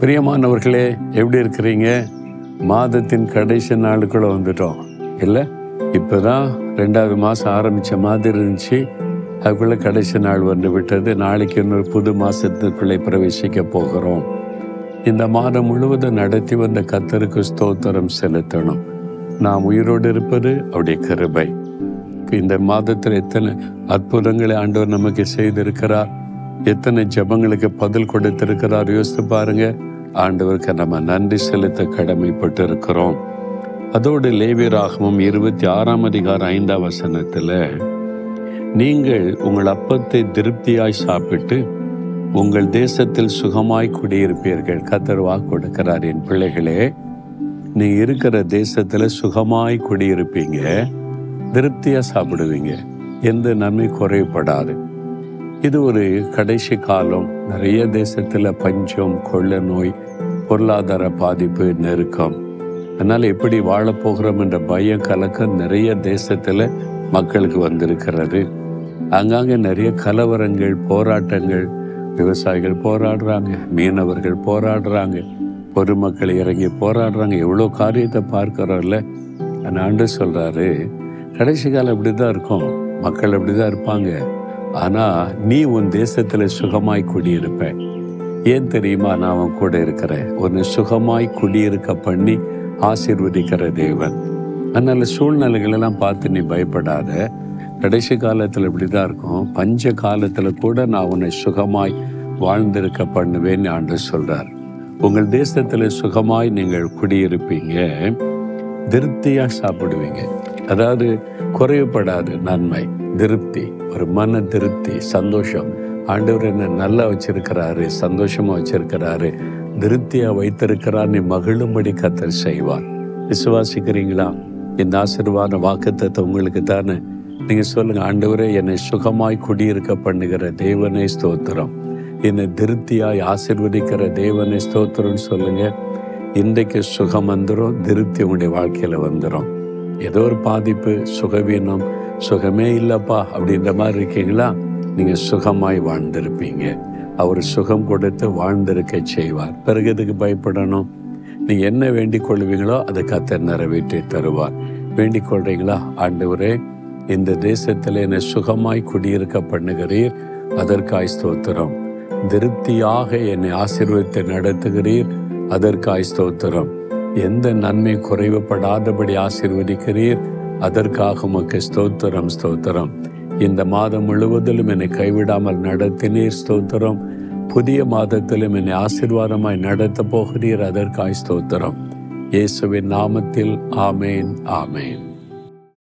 பிரியமானவர்களே எப்படி இருக்கிறீங்க? மாதத்தின் கடைசி நாளுக்குள்ள வந்துட்டோம். இல்லை? இப்போதான் ரெண்டாவது மாதம் ஆரம்பித்த மாதிரி இருந்துச்சு. அதுக்குள்ளே கடைசி நாள் வந்து விட்டது. நாளைக்கு இன்னொரு புது மாதத்துக்குள்ளே பிரவேசிக்க போகிறோம். இந்த மாதம் முழுவதும் நடத்தி வந்த கத்தருக்கு ஸ்தோத்திரம் செலுத்தணும். நாம் உயிரோடு இருப்பது அவருடைய கிருபை. இந்த மாதத்தில் எத்தனை அற்புதங்களை ஆண்டவர் நமக்கு செய்திருக்கிறார். எத்தனை ஜெபங்களுக்கு பதில் கொடுத்திருக்கிறார். யோசித்து பாருங்கள் ஆண்டவருக்கு நம்ம நன்றி செலுத்த கடமைப்பட்டு இருக்கிறோம் அதோடு லேவியராகவும் இருபத்தி ஆறாம் அதிகாரம் ஐந்தாம் வசனத்தில் நீங்கள் உங்கள் அப்பத்தை திருப்தியாய் சாப்பிட்டு உங்கள் தேசத்தில் சுகமாய் குடியிருப்பீர்கள். கத்தர் வாக்கு கொடுக்கிறார் என் பிள்ளைகளே நீ இருக்கிற தேசத்தில் சுகமாய் குடியிருப்பீங்க. திருப்தியாக சாப்பிடுவீங்க. எந்த நன்மை குறைபடாது இது ஒரு கடைசி காலம். நிறைய தேசத்தில் பஞ்சம் கொள்ள நோய் பொருளாதார பாதிப்பு நெருக்கம். அதனால் எப்படி வாழப்போகிறோம் என்ற பயம் கலக்கம் நிறைய தேசத்தில் மக்களுக்கு வந்திருக்கிறது. அங்காங்கே நிறைய கலவரங்கள் போராட்டங்கள் விவசாயிகள் போராடுறாங்க மீனவர்கள் போராடுறாங்க பொதுமக்கள் இறங்கி போராடுறாங்க. எவ்வளோ காரியத்தை பார்க்குறோம்ல. அந்த ஆண்டு சொல்கிறாரு கடைசி காலம் இப்படி தான் இருக்கும். மக்கள் அப்படி தான் இருப்பாங்க. ஆனா நீ உன் தேசத்துல சுகமாய் குடியிருப்ப. ஏன் தெரியுமா? நான் அவன் கூட இருக்கிறேன். உன்னை சுகமாய் குடியிருக்க பண்ணி ஆசீர்வதிக்கிற தேவன். அதனால சூழ்நிலைகள் எல்லாம் பார்த்து நீ பயப்படாத. கடைசி காலத்துல இப்படிதான் இருக்கும். பஞ்ச காலத்துல கூட நான் உன்னை சுகமாய் வாழ்ந்திருக்க பண்ணுவேன்னு ஆண்டு சொல்றார். உங்கள் தேசத்துல சுகமாய் நீங்கள் குடியிருப்பீங்க. திருப்தியா சாப்பிடுவீங்க. அதாவது குறைவுபடாது நன்மை திருப்தி ஒரு மன திருப்தி சந்தோஷம். ஆண்டவர் என்ன நல்லா வச்சிருக்கிறாரு சந்தோஷமா வச்சிருக்கிறாரு திருப்தியா வைத்திருக்கிறார் நீ மகிழும்படி கத்தர் செய்வார். விசுவாசிக்கிறீங்களா? இந்த ஆசீர்வாத வாக்குத்தத்தை உங்களுக்கு தானே. நீங்க சொல்லுங்க ஆண்டவரே என்னை சுகமாய் குடியிருக்க பண்ணுகிற தேவனை ஸ்தோத்திரம். என்னை திருப்தியாய் ஆசிர்வதிக்கிற தேவனை ஸ்தோத்திரம்னு சொல்லுங்க. இன்றைக்கு சுகம் வந்துடும் திருப்தி உங்களுடைய வாழ்க்கையில வந்துடும் ஏதோ ஒரு பாதிப்பு சுகவீனம் சுகமே இல்லைப்பா அப்படின்ற மாதிரி இருக்கீங்களா? நீங்கள் சுகமாய் வாழ்ந்திருப்பீங்க. அவர் சுகம் கொடுத்து வாழ்ந்திருக்க செய்வார். பிறகு எதுக்கு பயப்படணும்? நீங்க என்ன வேண்டிக் கொள்வீங்களோ அதை கத்தர் நிறைவேற்றி தருவார். வேண்டிக் கொள்றீங்களா? ஆண்டவரே இந்த தேசத்தில் என்னை சுகமாய் குடியிருக்க பண்ணுகிறீர். அதற்காய் ஸ்தோத்திரம். திருப்தியாக என்னை ஆசீர்வதித்து நடத்துகிறீர். அதற்காய் ஸ்தோத்திரம். எந்த நன்மை குறைவுபடாதபடி ஆசிர்வதிக்கிறீர்? அதற்காக உமக்கு ஸ்தோத்திரம் ஸ்தோத்திரம். இந்த மாதம் முழுவதிலும் என்னை கைவிடாமல் நடத்தினீர் ஸ்தோத்திரம். புதிய மாதத்திலும் என்னை ஆசீர்வாதமாய் நடத்த போகிறீர் அதற்காய் ஸ்தோத்திரம். இயேசுவின் நாமத்தில் ஆமேன் ஆமேன்.